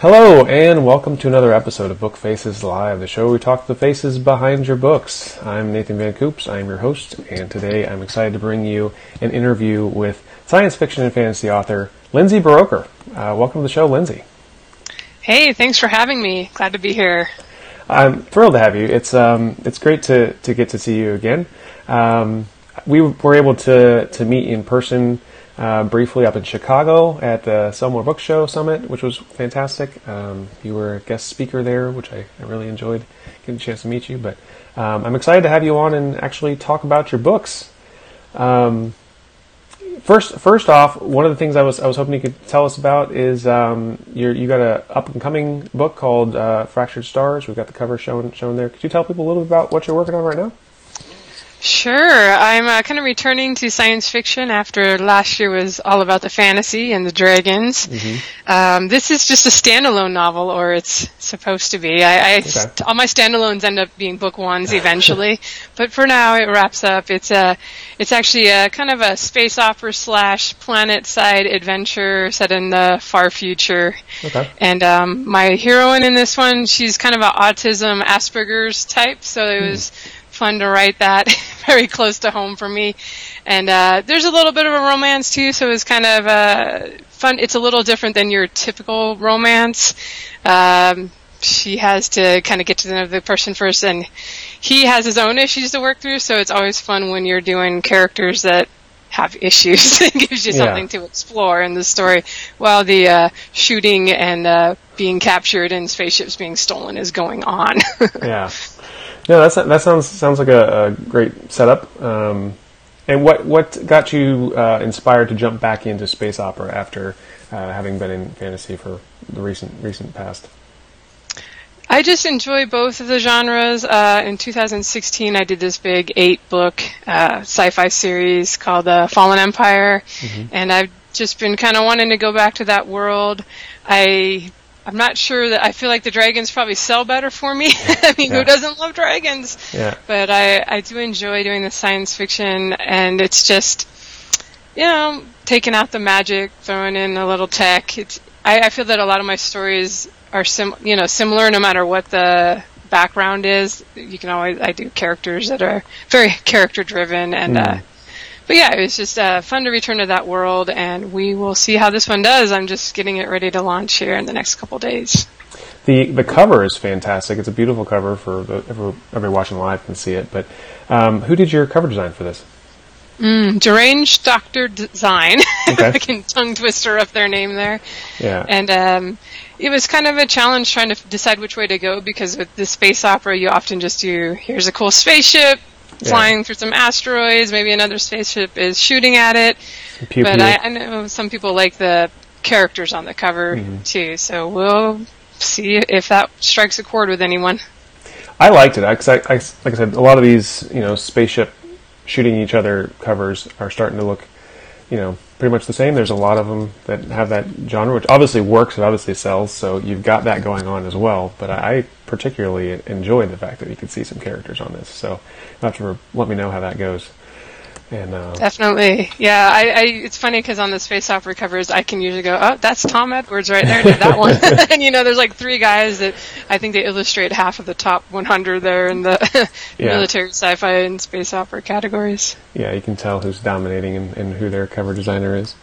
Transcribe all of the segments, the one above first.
Hello, and welcome to another episode of Book Faces Live, the show where we talk to the faces behind your books. I'm Nathan Van Coops, I'm your host, and today I'm excited to bring you an interview with science fiction and fantasy author Lindsay Buroker. Uh, welcome to the show, Lindsay. Hey, thanks for having me. Glad to be here. I'm thrilled to have you. It's um, it's great to, to get to see you again. Um, we were able to, to meet in person uh, briefly up in Chicago at the Sell More Book Show Summit, which was fantastic. Um, you were a guest speaker there, which I, I, really enjoyed getting a chance to meet you. But um, I'm excited to have you on and actually talk about your books. Um, first, first off, one of the things I was I was hoping you could tell us about is um, you got a up and coming book called uh, Fractured Stars. We've got the cover shown shown there. Could you tell people a little bit about what you're working on right now? Sure. I'm uh, kind of returning to science fiction after last year was all about the fantasy and the dragons. Mm-hmm. Um, this is just a standalone novel, or it's supposed to be. I, I okay. all my standalones end up being book ones eventually, but for now it wraps up. It's a, it's actually a kind of a space opera slash planet side adventure set in the far future. Okay. And um, my heroine in this one, she's kind of an autism Asperger's type, so it was. Mm fun to write that. Very close to home for me. And uh, there's a little bit of a romance too, so it's kind of uh, fun. It's a little different than your typical romance. Um, she has to kind of get to know the person first, and he has his own issues to work through. So it's always fun when you're doing characters that have issues. it gives you something yeah. to explore in the story, while the uh, shooting and uh, being captured and spaceships being stolen is going on. yeah. No, that's that sounds sounds like a, a great setup. Um, and what what got you uh, inspired to jump back into space opera after uh, having been in fantasy for the recent recent past? I just enjoy both of the genres. Uh, in 2016, I did this big eight book uh, sci-fi series called uh, Fallen Empire, mm-hmm. and I've just been kind of wanting to go back to that world. I I'm not sure that I feel like the dragons probably sell better for me. I mean, yeah. who doesn't love dragons? Yeah. But I, I do enjoy doing the science fiction, and it's just, you know, taking out the magic, throwing in a little tech. It's, I, I feel that a lot of my stories are sim, you know, similar no matter what the background is. You can always, I do characters that are very character driven and, mm. uh, but yeah, it was just uh, fun to return to that world, and we will see how this one does. I'm just getting it ready to launch here in the next couple days. The the cover is fantastic. It's a beautiful cover for everybody watching live can see it. But um, who did your cover design for this? Mm, Deranged Doctor Design. Okay. I can tongue twister up their name there. Yeah. And um, it was kind of a challenge trying to decide which way to go because with the space opera, you often just do here's a cool spaceship, flying yeah. through some asteroids. Maybe another spaceship is shooting at it. Pew, but pew. I, I, know some people like the characters on the cover mm-hmm. too. So we'll see if that strikes a chord with anyone. I liked it because I, I, like I said, a lot of these you know spaceship shooting each other covers are starting to look you know pretty much the same. There's a lot of them that have that genre, which obviously works. It obviously sells, so you've got that going on as well. But I particularly enjoyed the fact that you could see some characters on this. So you have to let me know how that goes. And, uh, Definitely, yeah. I, I it's funny because on the space opera covers, I can usually go, "Oh, that's Tom Edwards right there, that one." and you know, there's like three guys that I think they illustrate half of the top 100 there in the yeah. military, sci-fi, and space opera categories. Yeah, you can tell who's dominating and, and who their cover designer is.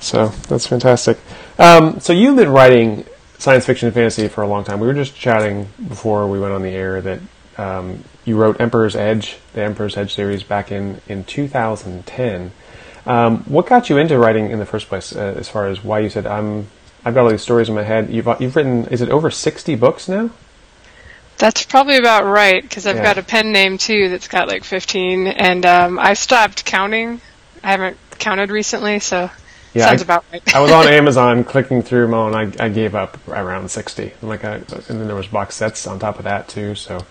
So that's fantastic. Um, so you've been writing science fiction and fantasy for a long time. We were just chatting before we went on the air that um, you wrote Emperor's Edge, the Emperor's Edge series, back in in 2010. Um, what got you into writing in the first place? Uh, as far as why you said I'm, I've got all these stories in my head. You've you've written, is it over 60 books now? That's probably about right because I've yeah. got a pen name too that's got like 15, and um, I stopped counting. I haven't counted recently, so yeah, Sounds I, about right. I was on Amazon clicking through them all, and I, I gave up around sixty. And like, I, and then there was box sets on top of that too. So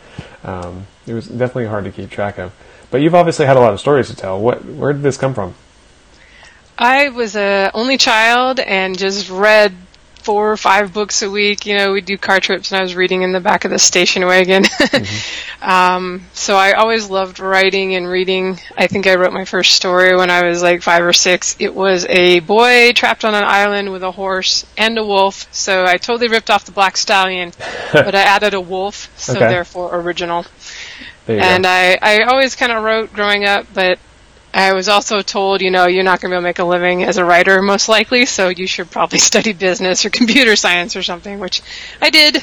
um, it was definitely hard to keep track of. But you've obviously had a lot of stories to tell. What, where did this come from? I was a only child and just read four or five books a week. You know, we'd do car trips and I was reading in the back of the station wagon. mm-hmm. um, so I always loved writing and reading. I think I wrote my first story when I was like five or six. It was a boy trapped on an island with a horse and a wolf. So I totally ripped off the Black Stallion, but I added a wolf, so okay. therefore original. And go. I, I always kind of wrote growing up, but I was also told, you know, you're not going to be able to make a living as a writer, most likely, so you should probably study business or computer science or something, which I did.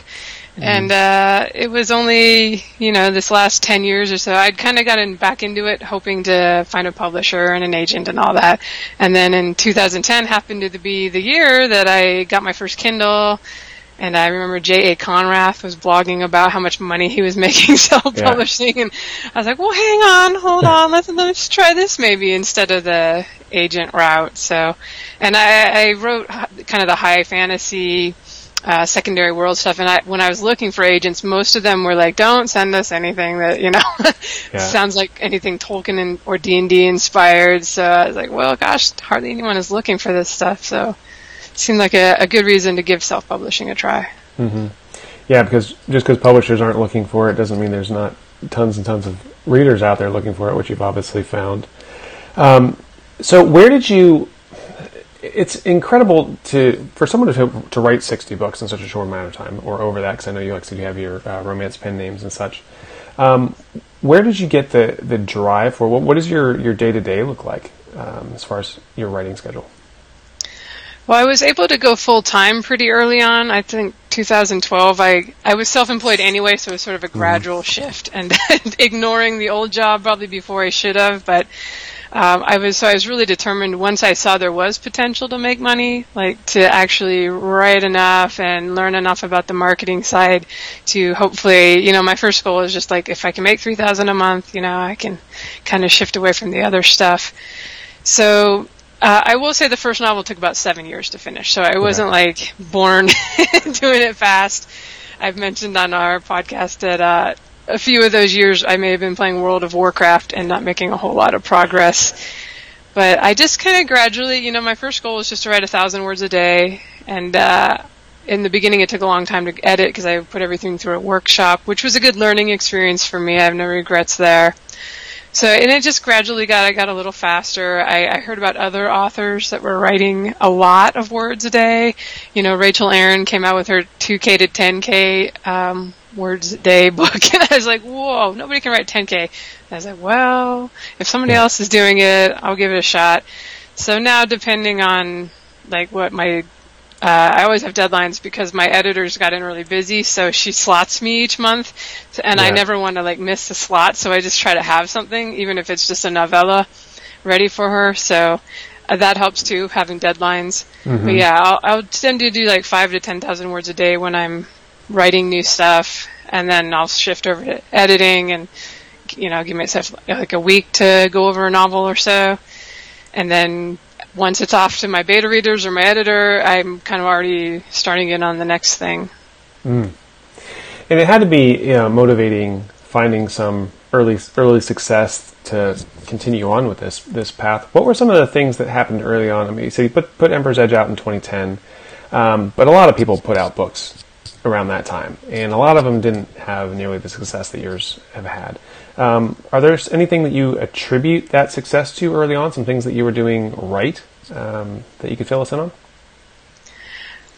Mm-hmm. And uh, it was only, you know, this last 10 years or so, I'd kind of gotten back into it, hoping to find a publisher and an agent and all that. And then in 2010 happened to be the year that I got my first Kindle and I remember J.A. Konrath was blogging about how much money he was making self-publishing, yeah. and I was like, "Well, hang on, hold on, let's let's try this maybe instead of the agent route." So, and I, I wrote kind of the high fantasy, uh, secondary world stuff, and I, when I was looking for agents, most of them were like, "Don't send us anything that you know yeah. sounds like anything Tolkien and, or D and D inspired." So I was like, "Well, gosh, hardly anyone is looking for this stuff." So seemed like a, a good reason to give self-publishing a try. Mm-hmm. Yeah, because just because publishers aren't looking for it doesn't mean there's not tons and tons of readers out there looking for it, which you've obviously found. Um, so, where did you? It's incredible to for someone to to write sixty books in such a short amount of time, or over that, because I know you to have your uh, romance pen names and such. Um, where did you get the the drive for? What what does your your day to day look like um, as far as your writing schedule? Well, I was able to go full time pretty early on. I think 2012. I I was self-employed anyway, so it was sort of a mm-hmm. gradual mm. shift and ignoring the old job probably before I should have. But um, I was so I was really determined once I saw there was potential to make money, like to actually write enough and learn enough about the marketing side to hopefully, you know, my first goal was just like if I can make three thousand a month, you know, I can kind of shift away from the other stuff. So uh, I will say the first novel took about seven years to finish, so I wasn't like born doing it fast. I've mentioned on our podcast that uh, a few of those years I may have been playing World of Warcraft and not making a whole lot of progress. But I just kind of gradually, you know, my first goal was just to write a thousand words a day, and uh, in the beginning it took a long time to edit because I put everything through a workshop, which was a good learning experience for me. I have no regrets there. So, and it just gradually got, I got a little faster. I, I heard about other authors that were writing a lot of words a day. You know, Rachel Aaron came out with her 2K to 10K, um, words a day book. And I was like, whoa, nobody can write 10K. And I was like, well, if somebody else is doing it, I'll give it a shot. So now depending on like what my uh, I always have deadlines because my editors got in really busy, so she slots me each month, and yeah. I never want to like miss a slot, so I just try to have something, even if it's just a novella, ready for her. So uh, that helps too, having deadlines. Mm-hmm. But yeah, I'll, I'll tend to do like five to ten thousand words a day when I'm writing new stuff, and then I'll shift over to editing and you know give myself like a week to go over a novel or so, and then once it's off to my beta readers or my editor, I'm kind of already starting in on the next thing. Mm. And it had to be you know, motivating finding some early early success to continue on with this this path. What were some of the things that happened early on? I mean, so you put put Emperor's Edge out in 2010, um, but a lot of people put out books around that time, and a lot of them didn't have nearly the success that yours have had. Um, are there anything that you attribute that success to early on? Some things that you were doing right um, that you could fill us in on?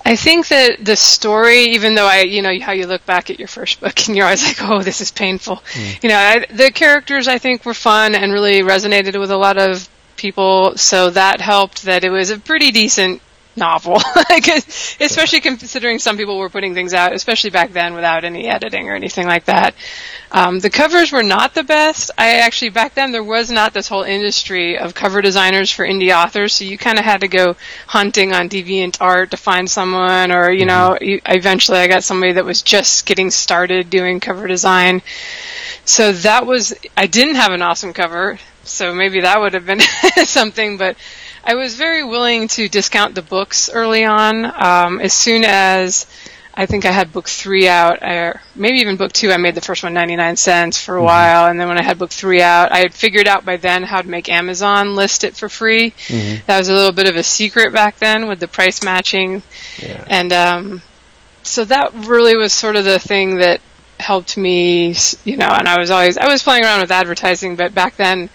I think that the story, even though I, you know, how you look back at your first book and you're always like, oh, this is painful. Mm. You know, I, the characters I think were fun and really resonated with a lot of people, so that helped that it was a pretty decent novel, especially considering some people were putting things out, especially back then without any editing or anything like that. Um, the covers were not the best. I actually back then there was not this whole industry of cover designers for indie authors, so you kind of had to go hunting on DeviantArt to find someone, or you know, mm-hmm. eventually I got somebody that was just getting started doing cover design. So that was I didn't have an awesome cover, so maybe that would have been something, but I was very willing to discount the books early on. Um, as soon as I think I had book three out, or maybe even book two. I made the first one 99 cents for a mm-hmm. while, and then when I had book three out, I had figured out by then how to make Amazon list it for free. Mm-hmm. That was a little bit of a secret back then with the price matching, yeah. and um, so that really was sort of the thing that helped me, you know. And I was always I was playing around with advertising, but back then.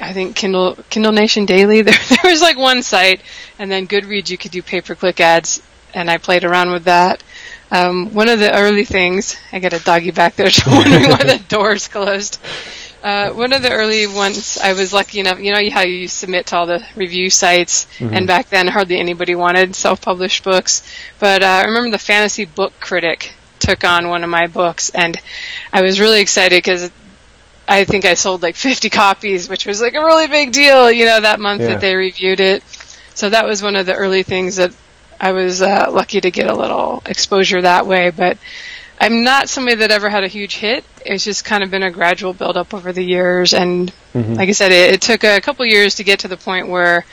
I think Kindle Kindle Nation Daily. There, there was like one site, and then Goodreads you could do pay per click ads, and I played around with that. Um, one of the early things, I got a doggy back there wondering why the door's closed. Uh, one of the early ones, I was lucky enough, you know how you submit to all the review sites, mm-hmm. and back then hardly anybody wanted self-published books. But uh, I remember the Fantasy Book Critic took on one of my books, and I was really excited because I think I sold like 50 copies, which was like a really big deal, you know, that month yeah. that they reviewed it. So that was one of the early things that I was uh, lucky to get a little exposure that way, but I'm not somebody that ever had a huge hit. It's just kind of been a gradual build up over the years, and mm-hmm. like I said, it, it, took a couple years to get to the point where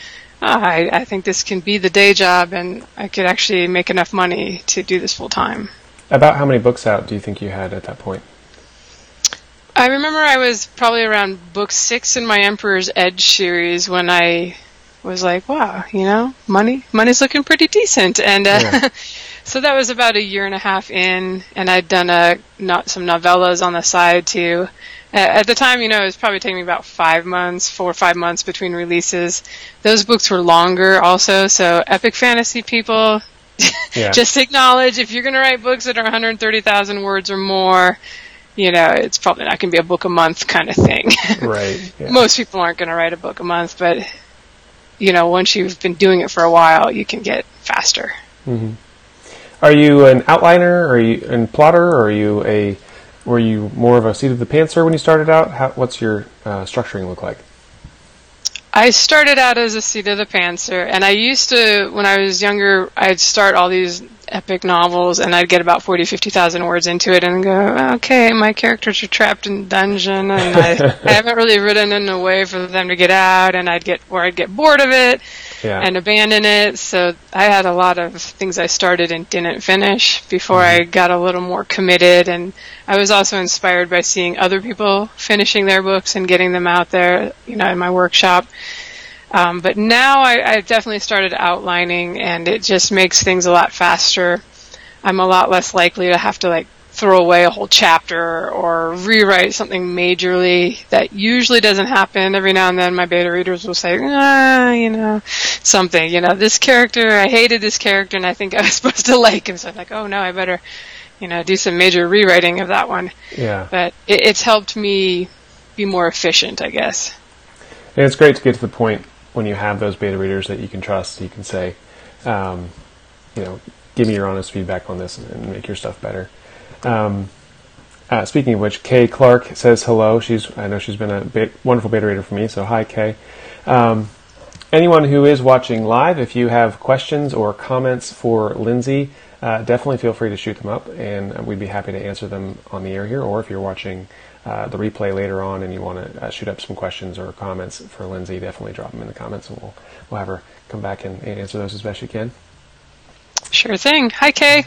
uh, I, I think this can be the day job, and I could actually make enough money to do this full time. About how many books out do you think you had at that point? I remember I was probably around book six in my Emperor's Edge series when I was like, wow, you know, money, money's looking pretty decent. And uh, yeah. so that was about a year and a half in, and I'd done a not some novellas on the side too. At the time, you know, it was probably taking me about five months, four or five months between releases. Those books were longer also, so epic fantasy people, yeah. just acknowledge if you're going to write books that are 130,000 words or more, you know, it's probably not going to be a book a month kind of thing. Right. Yeah. Most people aren't going to write a book a month, but you know, once you've been doing it for a while, you can get faster. Mm-hmm. Are you an outliner, are you a plotter, or are you a were you more of a seat of the pantser when you started out? How, what's your uh, structuring look like? I started out as a seat of the pantser, and I used to, when I was younger, I'd start all these epic novels, and I'd get about 40, 50,000 words into it, and go, okay, my characters are trapped in a dungeon, and I, I haven't really written in a way for them to get out, and I'd get, or I'd get bored of it, yeah. and abandon it. So I had a lot of things I started and didn't finish before mm-hmm. I got a little more committed, and I was also inspired by seeing other people finishing their books and getting them out there, you know, in my workshop. Um, but now I, I've definitely started outlining, and it just makes things a lot faster. I'm a lot less likely to have to like throw away a whole chapter or rewrite something majorly. That usually doesn't happen. Every now and then my beta readers will say, ah, you know, something, you know, this character, I hated this character and I think I was supposed to like him. So I'm like, oh no, I better, you know, do some major rewriting of that one. Yeah. But it, it's helped me be more efficient, I guess. And it's great to get to the point when you have those beta readers that you can trust, you can say, um, you know, give me your honest feedback on this and, make your stuff better. Um, uh, speaking of which, Kay Clark says hello. She's I know she's been a big, wonderful beta reader for me, so hi, Kay. Um, anyone who is watching live, if you have questions or comments for Lindsay, uh, definitely feel free to shoot them up, and we'd be happy to answer them on the air here. Or if you're watching uh, the replay later on and you want to uh, shoot up some questions or comments for Lindsay, definitely drop them in the comments, and we'll we'll have her come back and, and answer those as best she can. Sure thing. Hi, Kay.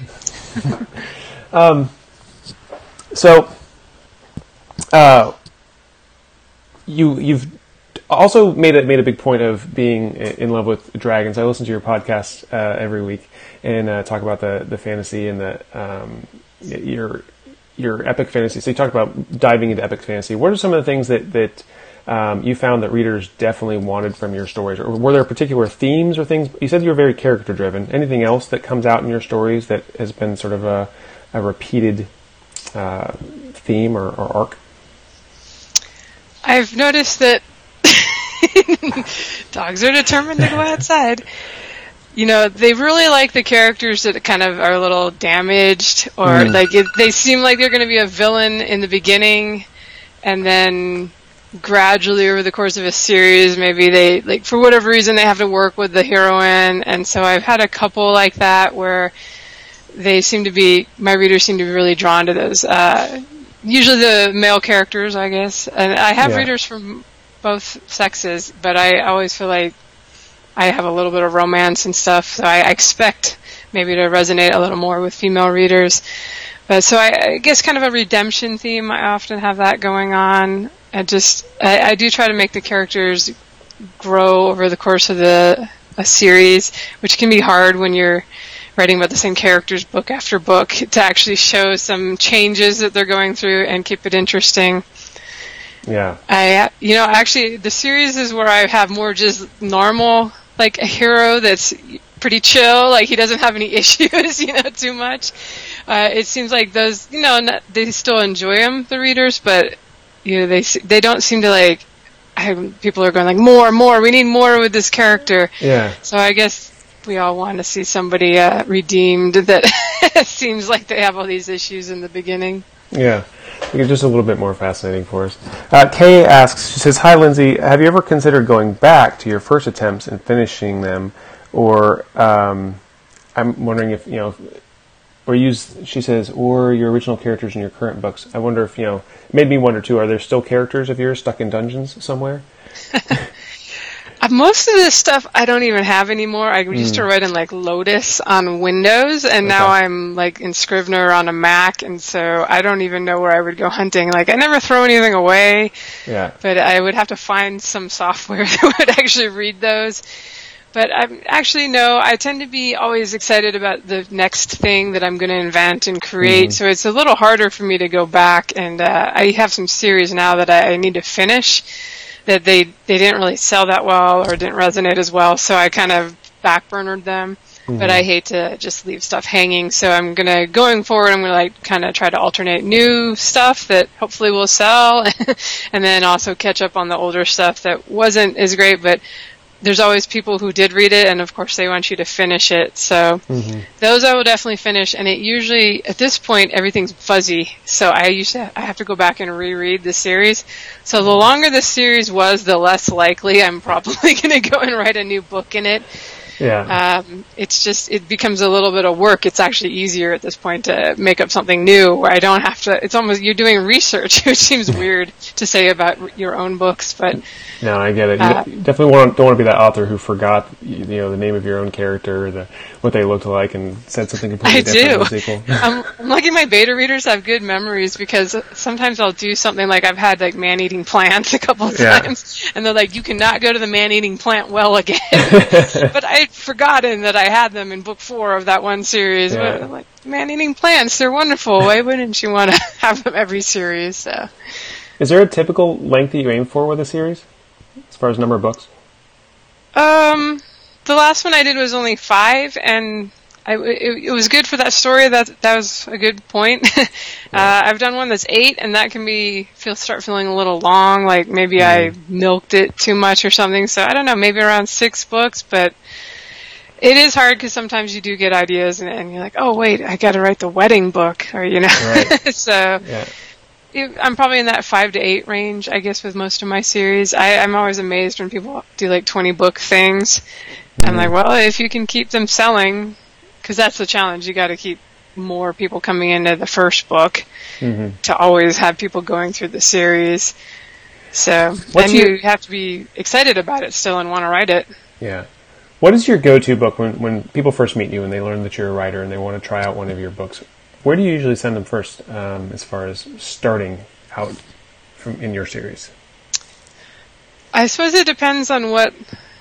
um, so, uh, you you've also made a made a big point of being in love with dragons. I listen to your podcast uh, every week and uh, talk about the the fantasy and the um, your your epic fantasy. So you talked about diving into epic fantasy. What are some of the things that that um, you found that readers definitely wanted from your stories, or were there particular themes or things? You said you were very character driven. Anything else that comes out in your stories that has been sort of a, a repeated uh, theme or, or arc? I've noticed that dogs are determined to go outside. You know, they really like the characters that kind of are a little damaged, or mm. like it, they seem like they're going to be a villain in the beginning, and then gradually over the course of a series, maybe they like for whatever reason they have to work with the heroine, and so I've had a couple like that where they seem to be my readers seem to be really drawn to those. Uh, usually the male characters, I guess, and I have yeah. readers from both sexes, but I always feel like I have a little bit of romance and stuff, so I, I expect maybe to resonate a little more with female readers. But so I, I guess kind of a redemption theme. I often have that going on. I just I, I do try to make the characters grow over the course of the a series, which can be hard when you're writing about the same characters book after book to actually show some changes that they're going through and keep it interesting. Yeah. I, you know, actually, the series is where I have more just normal, like a hero that's pretty chill, like he doesn't have any issues, you know, too much. Uh, it seems like those, you know, not, they still enjoy him, the readers, but you know, they they don't seem to like. I, people are going like more, more. We need more with this character. Yeah. So I guess we all want to see somebody uh, redeemed that seems like they have all these issues in the beginning. Yeah. It just a little bit more fascinating for us. Uh, Kay asks, she says, Hi, Lindsay. Have you ever considered going back to your first attempts and finishing them? Or um, I'm wondering if, you know, or use, she says, or your original characters in your current books. I wonder if, you know, made me wonder too, are there still characters of yours stuck in dungeons somewhere? Uh, most of this stuff I don't even have anymore. I used to write in like Lotus on Windows, and now Hmm. I'm like in Scrivener on a Mac, and so I don't even know where I would go hunting. Like I never throw anything away, Yeah. but I would have to find some software that would actually read those. But I'm actually no, I tend to be always excited about the next thing that I'm going to invent and create. So it's a little harder for me to go back and uh, I have some series now that I, I need to finish that they they didn't really sell that well or didn't resonate as well. So I kind of backburnered them. Mm-hmm. But I hate to just leave stuff hanging, so I'm gonna going forward. I'm gonna like kind of try to alternate new stuff that hopefully will sell, and then also catch up on the older stuff that wasn't as great. But there's always people who did read it, and of course they want you to finish it. So mm-hmm. those I will definitely finish. And it usually at this point everything's fuzzy, so I usually I have to go back and reread the series. So the longer the series was, the less likely I'm probably going to go and write a new book in it. Yeah. Um, it's just it becomes a little bit of work. It's actually easier at this point to make up something new where I don't have to. It's almost you're doing research, which seems weird to say about your own books, but No, I get it. You Uh, definitely want, don't want to be that author who forgot, you know, the name of your own character, the what they looked like, and said something completely I different in do. the sequel. I'm, I'm lucky my beta readers have good memories because sometimes I'll do something like I've had like man eating plants a couple of Yeah. times, and they're like, "You cannot go to the man eating plant well again." but I'd forgotten that I had them in book four of that one series. Yeah. But I'm like, man eating plants, they're wonderful. Why wouldn't you want to have them every series? So. Is there a typical length that you aim for with a series, as far as number of books? Um, the last one I did was only five, and I, it, it was good for that story. That that was a good point. uh, I've done one that's eight, and that can be feel start feeling a little long. Like maybe I milked it too much or something. So I don't know. Maybe around six books, but. It is hard because sometimes you do get ideas and, and you're like, oh wait, I got to write the wedding book, or you know. Right. so Yeah. I'm probably in that five to eight range, I guess, with most of my series. I, I'm always amazed when people do like 20 book things. I'm like, well, if you can keep them selling, because that's the challenge. You got to keep more people coming into the first book Mhm. to always have people going through the series. So, What's and your- you have to be excited about it still and want to write it. Yeah. What is your go-to book when, when people first meet you and they learn that you're a writer and they want to try out one of your books? Where do you usually send them first, um, as far as starting out from in your series? I suppose it depends on what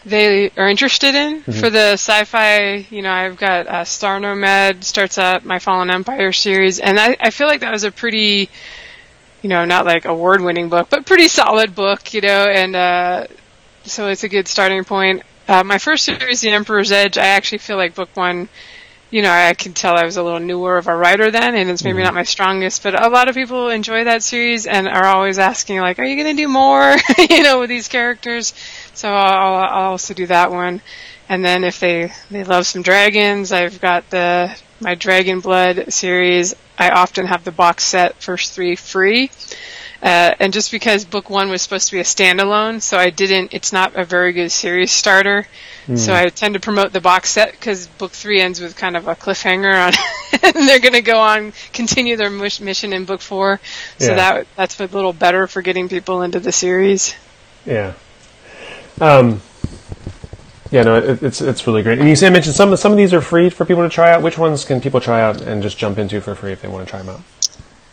they are interested in. For the sci-fi, you know, I've got uh, Star Nomad starts out my Fallen Empire series, and I, I feel like that was a pretty, you know, not like award-winning book, but pretty solid book, you know, and uh, so it's a good starting point. Uh, my first series, The Emperor's Edge, I actually feel like book one you know, I can tell I was a little newer of a writer then, and it's maybe mm-hmm. not my strongest, but a lot of people enjoy that series and are always asking, like, are you going to do more, you know, with these characters? So I'll, I'll also do that one. And then if they, they love some dragons, I've got the, my Dragon Blood series. I often have the box set first three free. Uh, and just because book one was supposed to be a standalone, so I didn't, it's not a very good series starter. So I tend to promote the box set because book three ends with kind of a cliffhanger on, and they're going to go on, continue their mission in book four. So Yeah. that, that's a little better for getting people into the series. Yeah. Um, Yeah, no, it, it's it's really great. And you said mentioned some some of these are free for people to try out. Which ones can people try out and just jump into for free if they want to try them out?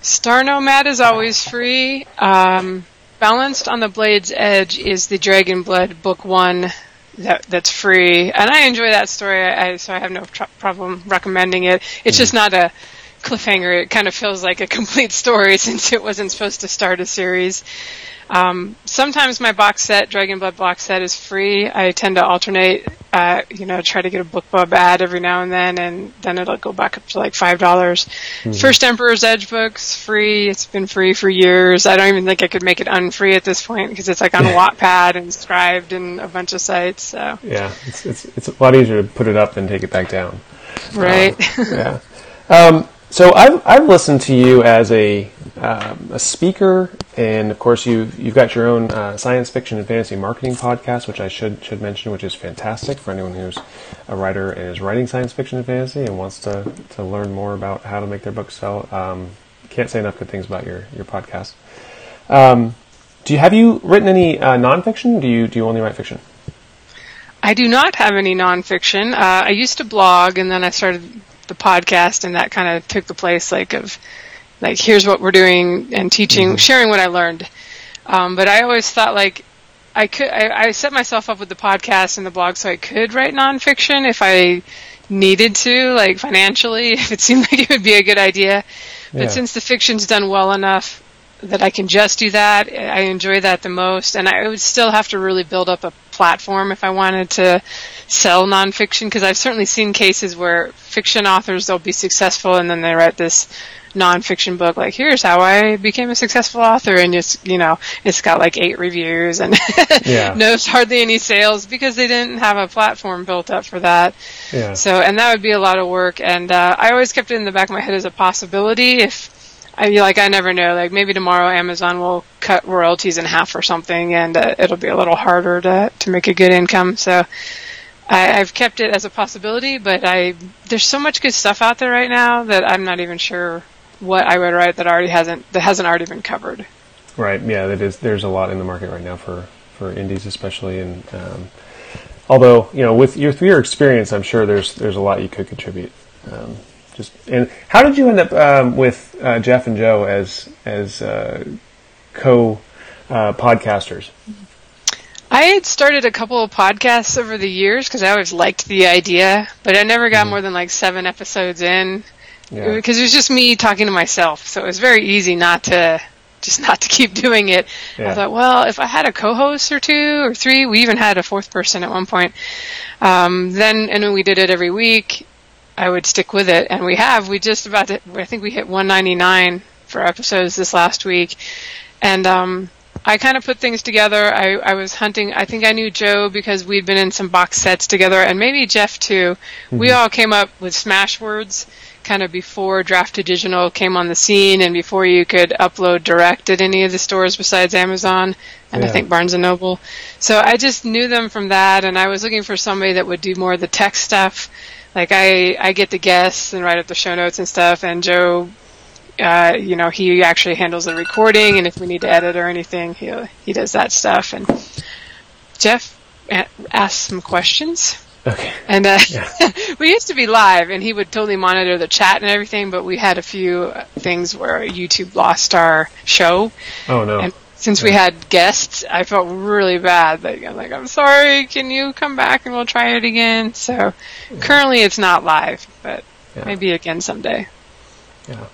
Star Nomad is always free. Um, Balanced on the Blade's Edge is the Dragon Blood book one that that's free, and I enjoy that story. I, so I have no tr- problem recommending it. It's mm. just not a cliffhanger. It kind of feels like a complete story since it wasn't supposed to start a series. Um, sometimes my box set, Dragon Blood box set, is free. I tend to alternate, uh, you know, try to get a BookBub ad every now and then, and then it'll go back up to like five dollars. Mm-hmm. First Emperor's Edge books free. It's been free for years. I don't even think I could make it unfree at this point because it's like on Wattpad and Scribd and a bunch of sites. So yeah, it's it's it's a lot easier to put it up than take it back down. Right. Uh, yeah. Um, so I've I've listened to you as a um, a speaker, and of course you you've got your own uh, science fiction and fantasy marketing podcast, which I should should mention, which is fantastic for anyone who's a writer and is writing science fiction and fantasy and wants to to learn more about how to make their books sell. Um, can't say enough good things about your your podcast. Um, do you have you written any uh, nonfiction? Do you do you only write fiction? I do not have any nonfiction. Uh, I used to blog, and then I started the podcast, and that kind of took the place like of like here's what we're doing and teaching, mm-hmm. sharing what I learned. Um, but I always thought like I could I, I set myself up with the podcast and the blog so I could write nonfiction if I needed to, like financially, if it seemed like it would be a good idea. But yeah. since the fiction's done well enough that I can just do that, I enjoy that the most. And I would still have to really build up a platform if I wanted to sell nonfiction because I've certainly seen cases where fiction authors they'll be successful and then they write this nonfiction book like here's how I became a successful author and it's you know it's got like eight reviews and yeah. no hardly any sales because they didn't have a platform built up for that. Yeah. So and that would be a lot of work and uh, I always kept it in the back of my head as a possibility if I like I never know. Like maybe tomorrow Amazon will cut royalties in half or something, and uh, it'll be a little harder to to make a good income. So I, I've kept it as a possibility, but I there's so much good stuff out there right now that I'm not even sure what I would write that already hasn't that hasn't already been covered. Right. Yeah. That is. There's a lot in the market right now for for indies, especially, and um, although you know with your your experience, I'm sure there's there's a lot you could contribute. Um, just and how did you end up um, with uh, Jeff and Joe as as uh, co uh, podcasters? I had started a couple of podcasts over the years because I always liked the idea, but I never got mm-hmm. more than like seven episodes in yeah. because it was just me talking to myself. So it was very easy not to just not to keep doing it. Yeah. I thought, well, if I had a co-host or two or three, we even had a fourth person at one point. Um, then and when we did it every week. I would stick with it, and we have. We just about to, I think we hit 199 for episodes this last week, and um, I kind of put things together. I, I was hunting. I think I knew Joe because we'd been in some box sets together, and maybe Jeff too. Mm-hmm. We all came up with Smashwords kind of before Draft2Digital came on the scene, and before you could upload direct at any of the stores besides Amazon and yeah. I think Barnes and Noble. So I just knew them from that, and I was looking for somebody that would do more of the tech stuff like I I get the guests and write up the show notes and stuff, and Joe, uh, you know, he actually handles the recording, and if we need to edit or anything, he he does that stuff. And Jeff asked some questions. Okay. And uh, yeah. we used to be live, and he would totally monitor the chat and everything. But we had a few things where YouTube lost our show. Oh no! And since we had guests, I felt really bad. Like, I'm like, I'm sorry. Can you come back and we'll try it again? So yeah. currently, it's not live, but yeah. maybe again someday. Yeah.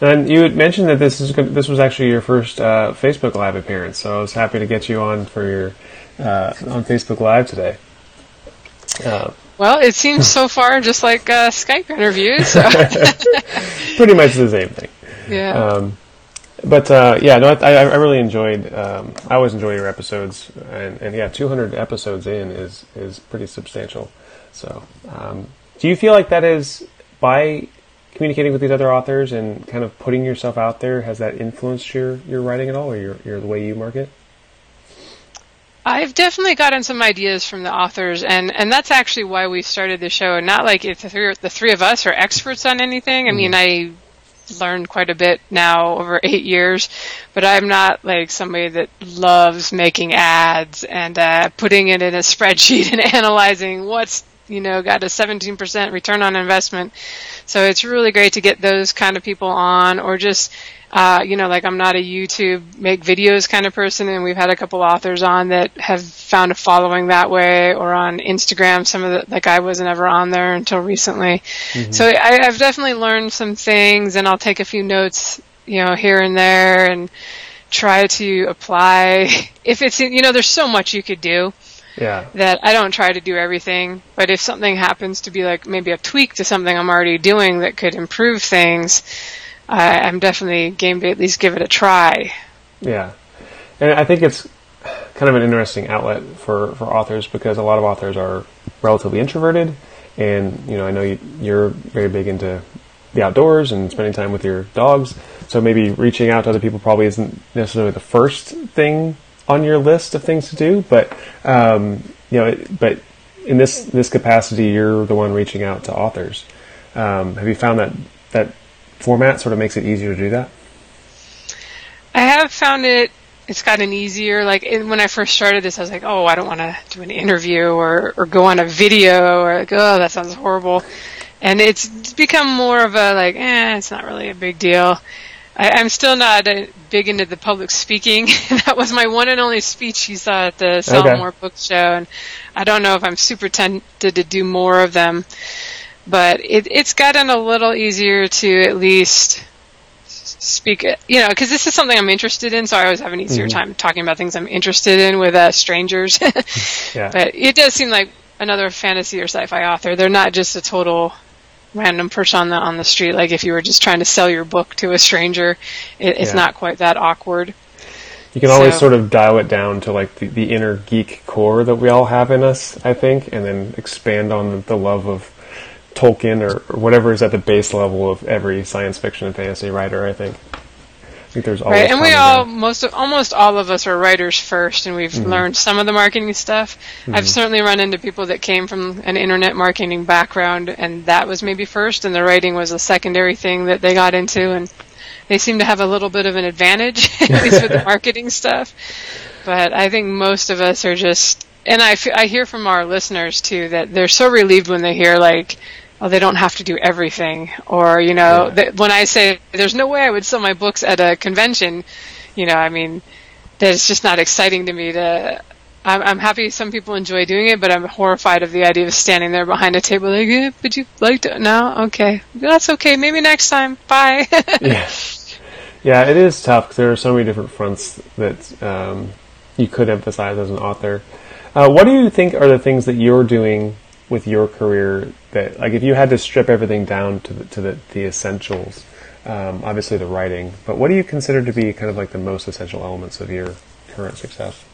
And you had mentioned that this is this was actually your first uh, Facebook Live appearance, so I was happy to get you on for your uh, on Facebook Live today. Uh, well, it seems so far just like uh, Skype interviews. So. Pretty much the same thing. Yeah. Um, but uh, yeah, no, I, I really enjoyed. Um, I always enjoy your episodes, and, and, yeah, 200 episodes in is is pretty substantial. So, um, do you feel like that is by communicating with these other authors and kind of putting yourself out there has that influenced your your writing at all, or your, your the way you market? I've definitely gotten some ideas from the authors, and, and that's actually why we started the show. Not like if the three, the three of us are experts on anything. I mm. mean, I learned quite a bit now over eight years, but I'm not like somebody that loves making ads and uh, putting it in a spreadsheet and analyzing what's you know got a 17% return on investment. So it's really great to get those kind of people on, or just uh, you know, like I'm not a YouTube make videos kind of person, and we've had a couple authors on that have found a following that way, or on Instagram. Some of the like I wasn't ever on there until recently, mm-hmm. so I, I've definitely learned some things, and I'll take a few notes, you know, here and there, and try to apply. If it's you know, there's so much you could do. Yeah. That I don't try to do everything, but if something happens to be like maybe a tweak to something I'm already doing that could improve things, I, I'm definitely game to at least give it a try. Yeah, and I think it's kind of an interesting outlet for, for authors because a lot of authors are relatively introverted, and you know I know you, you're very big into the outdoors and spending time with your dogs. So maybe reaching out to other people probably isn't necessarily the first thing on your list of things to do, but um, you know, but in this this capacity, you're the one reaching out to authors. Um, have you found that that format sort of makes it easier to do that? I have found it. It's gotten easier. Like when I first started this, I was like, "Oh, I don't want to do an interview or or go on a video or like, oh, that sounds horrible." And it's become more of a like, eh, it's not really a big deal. I, am still not uh, big into the public speaking. that was my one and only speech you saw at the Sell okay. Book Show, and I don't know if I'm super tempted to do more of them but it, it's gotten a little easier to at least speak, you know, because this is something I'm interested in, so I always have an easier mm-hmm. time talking about things I'm interested in with uh, strangers. yeah. But it does seem like another fantasy or sci-fi author. They're not just a total random person on the on the street. Like if you were just trying to sell your book to a stranger, it, it's yeah. not quite that awkward. You can always so, sort of dial it down to like the, the inner geek core that we all have in us, I think, and then expand on the love of Tolkien or, or, whatever is at the base level of every science fiction and fantasy writer. I think. I think there's right, and we all most of, almost all of us are writers first, and we've mm-hmm. learned some of the marketing stuff. Mm-hmm. I've certainly run into people that came from an internet marketing background, and that was maybe first, and the writing was a secondary thing that they got into, and they seem to have a little bit of an advantage, at least with the marketing stuff. But I think most of us are just, and I, f- I hear from our listeners too that they're so relieved when they hear like oh, they don't have to do everything. Or, you know, yeah. when I say there's no way I would sell my books at a convention, you know, I mean, that's just not exciting to me to, I'm, I'm happy some people enjoy doing it, but I'm horrified of the idea of standing there behind a table like, eh, would you like to? No? Okay. That's okay. Maybe next time. Bye. yeah. Yeah, it is tough because there are so many different fronts that um, you could emphasize as an author. Uh, what do you think are the things that you're doing with your career that like if you had to strip everything down to the, to the, the essentials um, obviously the writing but what do you consider to be kind of like the most essential elements of your current success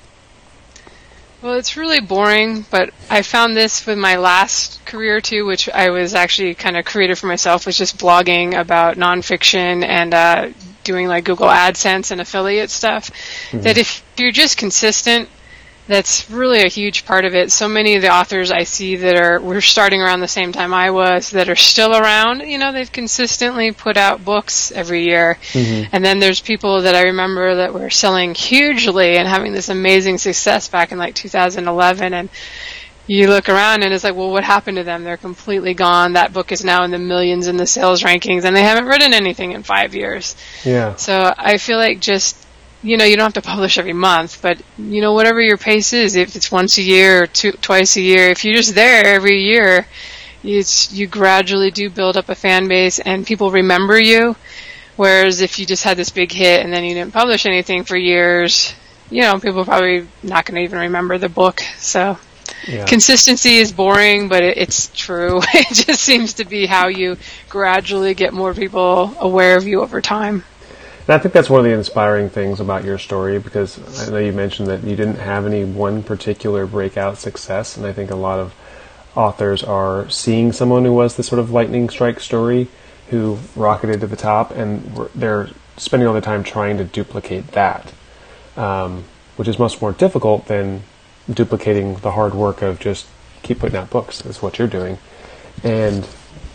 well it's really boring but i found this with my last career too which i was actually kind of created for myself was just blogging about nonfiction and uh, doing like google adsense and affiliate stuff mm-hmm. that if you're just consistent that's really a huge part of it. So many of the authors I see that are were starting around the same time I was that are still around, you know, they've consistently put out books every year. Mm-hmm. And then there's people that I remember that were selling hugely and having this amazing success back in like 2011 and you look around and it's like, well, what happened to them? They're completely gone. That book is now in the millions in the sales rankings and they haven't written anything in five years. Yeah. So I feel like just you know, you don't have to publish every month, but you know, whatever your pace is, if it's once a year or two, twice a year, if you're just there every year, it's you gradually do build up a fan base and people remember you. Whereas if you just had this big hit and then you didn't publish anything for years, you know, people are probably not going to even remember the book. So yeah. consistency is boring, but it, it's true. it just seems to be how you gradually get more people aware of you over time. And I think that's one of the inspiring things about your story because I know you mentioned that you didn't have any one particular breakout success, and I think a lot of authors are seeing someone who was this sort of lightning strike story who rocketed to the top, and they're spending all their time trying to duplicate that, um, which is much more difficult than duplicating the hard work of just keep putting out books. Is what you're doing, and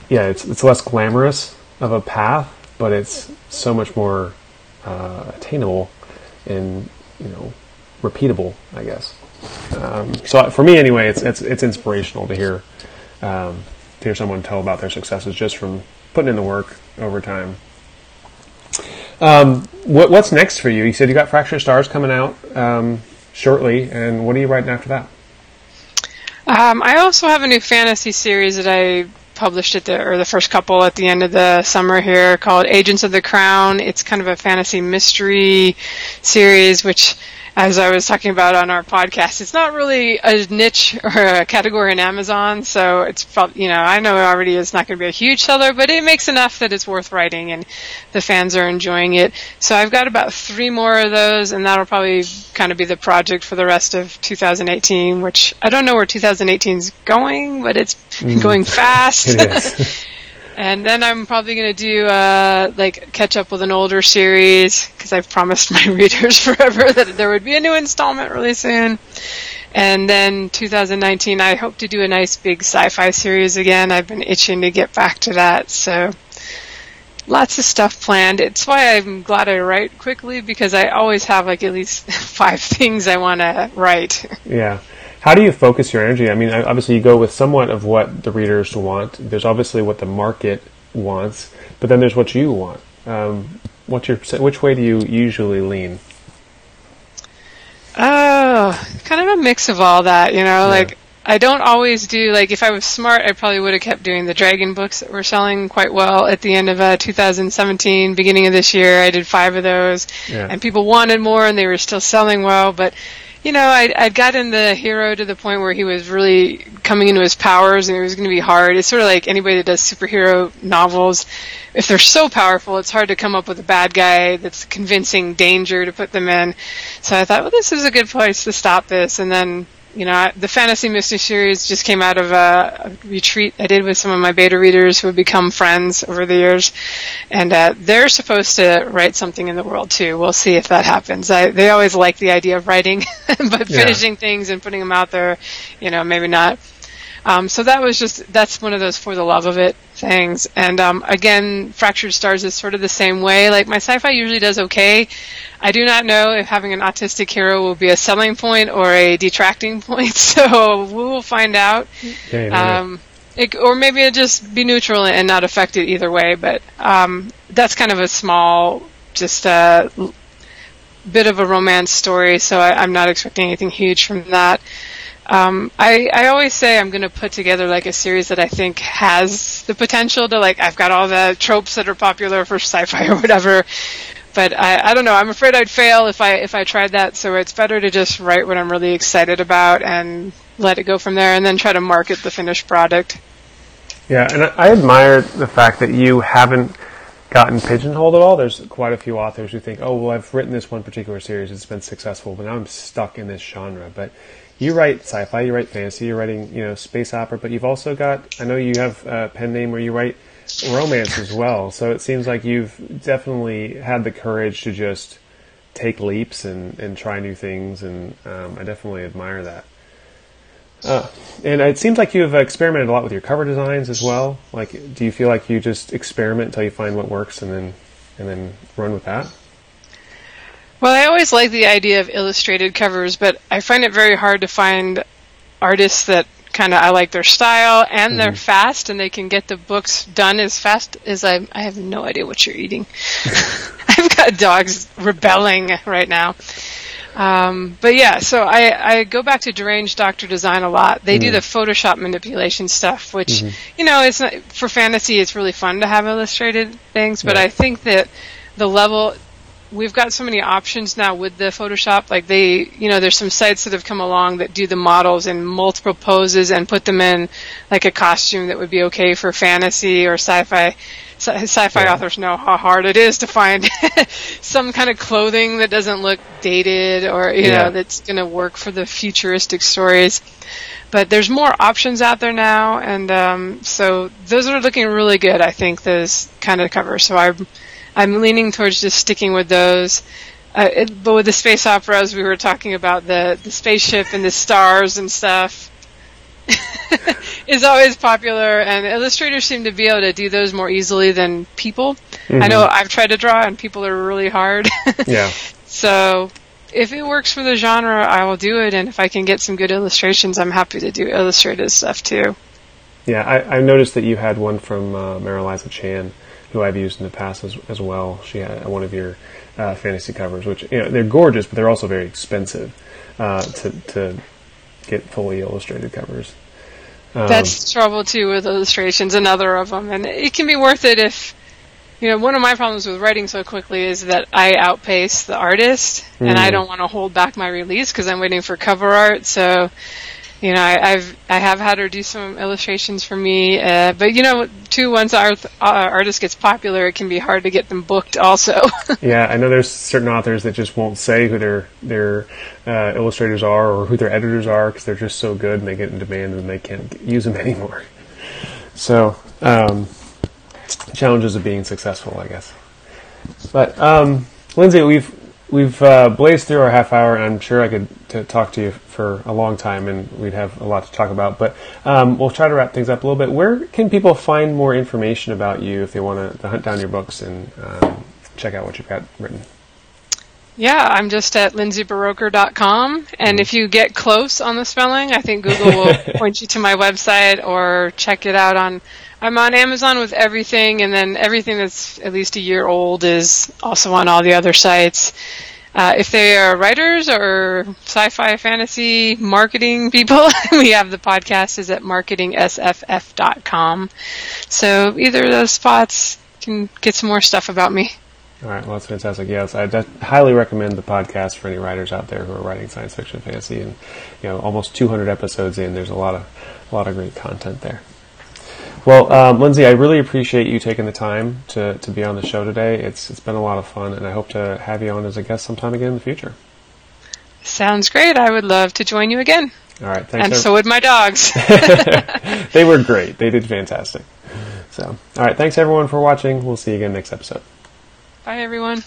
yeah, it's it's less glamorous of a path, but it's so much more uh, attainable and you know repeatable, I guess. Um, so for me, anyway, it's it's it's inspirational to hear um, to hear someone tell about their successes just from putting in the work over time. Um, what, what's next for you? You said you got Fractured Stars coming out um, shortly, and what are you writing after that? Um, I also have a new fantasy series that I published at the or the first couple at the end of the summer here called Agents of the Crown. It's kind of a fantasy mystery series, which as I was talking about on our podcast, it's not really a niche or a category in Amazon, so it's probably, you know, I know it already is not going to be a huge seller, but it makes enough that it's worth writing and the fans are enjoying it. So I've got about three more of those, and that'll probably kind of be the project for the rest of 2018, which I don't know where 2018 is going, but it's mm. going fast. It And then I'm probably going to do uh, like catch up with an older series because I've promised my readers forever that there would be a new installment really soon. And then 2019, I hope to do a nice big sci-fi series again. I've been itching to get back to that, so lots of stuff planned. It's why I'm glad I write quickly because I always have like at least five things I want to write. Yeah. How do you focus your energy? I mean, obviously you go with somewhat of what the readers want. There's obviously what the market wants, but then there's what you want. Um, what's your which way do you usually lean? Oh, kind of a mix of all that. You know, yeah. like I don't always do like if I was smart, I probably would have kept doing the dragon books that were selling quite well at the end of uh, 2017, beginning of this year. I did five of those, yeah. and people wanted more, and they were still selling well, but you know, I'd, I'd gotten the hero to the point where he was really coming into his powers and it was going to be hard. It's sort of like anybody that does superhero novels. If they're so powerful, it's hard to come up with a bad guy that's convincing danger to put them in. So I thought, well, this is a good place to stop this. And then you know, the Fantasy Mystery series just came out of a, a, retreat I did with some of my beta readers who have become friends over the years, and uh, they're supposed to write something in the world too. We'll see if that happens. I, they always like the idea of writing, but yeah. finishing things and putting them out there, you know, maybe not. Um, so that was just that's one of those for the love of it things. And um, again, Fractured Stars is sort of the same way. Like my sci-fi usually does okay. I do not know if having an autistic hero will be a selling point or a detracting point. So we will find out. Um, it, or maybe it just be neutral and not affect it either way. But um, that's kind of a small, just a bit of a romance story. So I, I'm not expecting anything huge from that. Um, I, I always say I'm going to put together like a series that I think has the potential to like I've got all the tropes that are popular for sci-fi or whatever, but I, I don't know. I'm afraid I'd fail if I if I tried that. So it's better to just write what I'm really excited about and let it go from there, and then try to market the finished product. Yeah, and I, I admire the fact that you haven't gotten pigeonholed at all. There's quite a few authors who think, oh well, I've written this one particular series, it's been successful, but now I'm stuck in this genre. But you write sci-fi, you write fantasy, you're writing you know space opera, but you've also got I know you have a pen name where you write romance as well. So it seems like you've definitely had the courage to just take leaps and, and try new things, and um, I definitely admire that. Uh, and it seems like you've experimented a lot with your cover designs as well. Like, do you feel like you just experiment until you find what works, and then and then run with that? Well, I always like the idea of illustrated covers, but I find it very hard to find artists that kind of I like their style and mm-hmm. they're fast and they can get the books done as fast as I I have no idea what you're eating. I've got dogs rebelling right now. Um, but yeah, so I, I go back to Deranged Doctor Design a lot. They mm-hmm. do the Photoshop manipulation stuff, which mm-hmm. you know, it's not, for fantasy. It's really fun to have illustrated things, but yeah. I think that the level we've got so many options now with the Photoshop. Like they, you know, there's some sites that have come along that do the models in multiple poses and put them in like a costume that would be okay for fantasy or sci-fi. Sci-fi yeah. authors know how hard it is to find some kind of clothing that doesn't look dated or you yeah. know that's going to work for the futuristic stories. But there's more options out there now, and um, so those are looking really good. I think those kind of covers. So I'm I'm leaning towards just sticking with those. Uh, it, but with the space operas, we were talking about the, the spaceship and the stars and stuff. is always popular, and illustrators seem to be able to do those more easily than people. Mm-hmm. I know I've tried to draw, and people are really hard. yeah. So if it works for the genre, I will do it, and if I can get some good illustrations, I'm happy to do illustrated stuff too. Yeah, I, I noticed that you had one from uh, Merilliza Chan, who I've used in the past as, as well. She had one of your uh, fantasy covers, which you know they're gorgeous, but they're also very expensive uh, to to get fully illustrated covers. Um, That's the trouble too with illustrations, another of them, and it can be worth it if you know, one of my problems with writing so quickly is that I outpace the artist, mm. and I hmm. don't want to hold back my release because I'm waiting for cover art. So, you know, I, have I have had her do some illustrations for me, uh, but you know, too, once our uh, artist gets popular, it can be hard to get them booked. Also, yeah, I know there's certain authors that just won't say who their their uh, illustrators are or who their editors are because they're just so good and they get in demand and they can't use them anymore. So. Um, challenges of being successful, I guess. But um, Lindsay, we've we've uh, blazed through our half hour, and I'm sure I could t- talk to you for a long time, and we'd have a lot to talk about. But um, we'll try to wrap things up a little bit. Where can people find more information about you if they want to hunt down your books and um, check out what you've got written? Yeah, I'm just at lindsayburoker.com. And if you get close on the spelling, I think Google will point you to my website or check it out on I'm on Amazon with everything, and then everything that's at least a year old is also on all the other sites. Uh, if they are writers or sci-fi, fantasy, marketing people, we have the podcast is at marketingsff.com. So either of those spots can get some more stuff about me. All right, well, that's fantastic. Yes, I highly recommend the podcast for any writers out there who are writing science fiction, fantasy, and you know, almost 200 episodes in. There's a lot of a lot of great content there. Well, um, Lindsay, I really appreciate you taking the time to, to be on the show today. It's it's been a lot of fun, and I hope to have you on as a guest sometime again in the future. Sounds great. I would love to join you again. All right, thanks. And so would my dogs. they were great. They did fantastic. So, all right, thanks everyone for watching. We'll see you again next episode. Bye, everyone.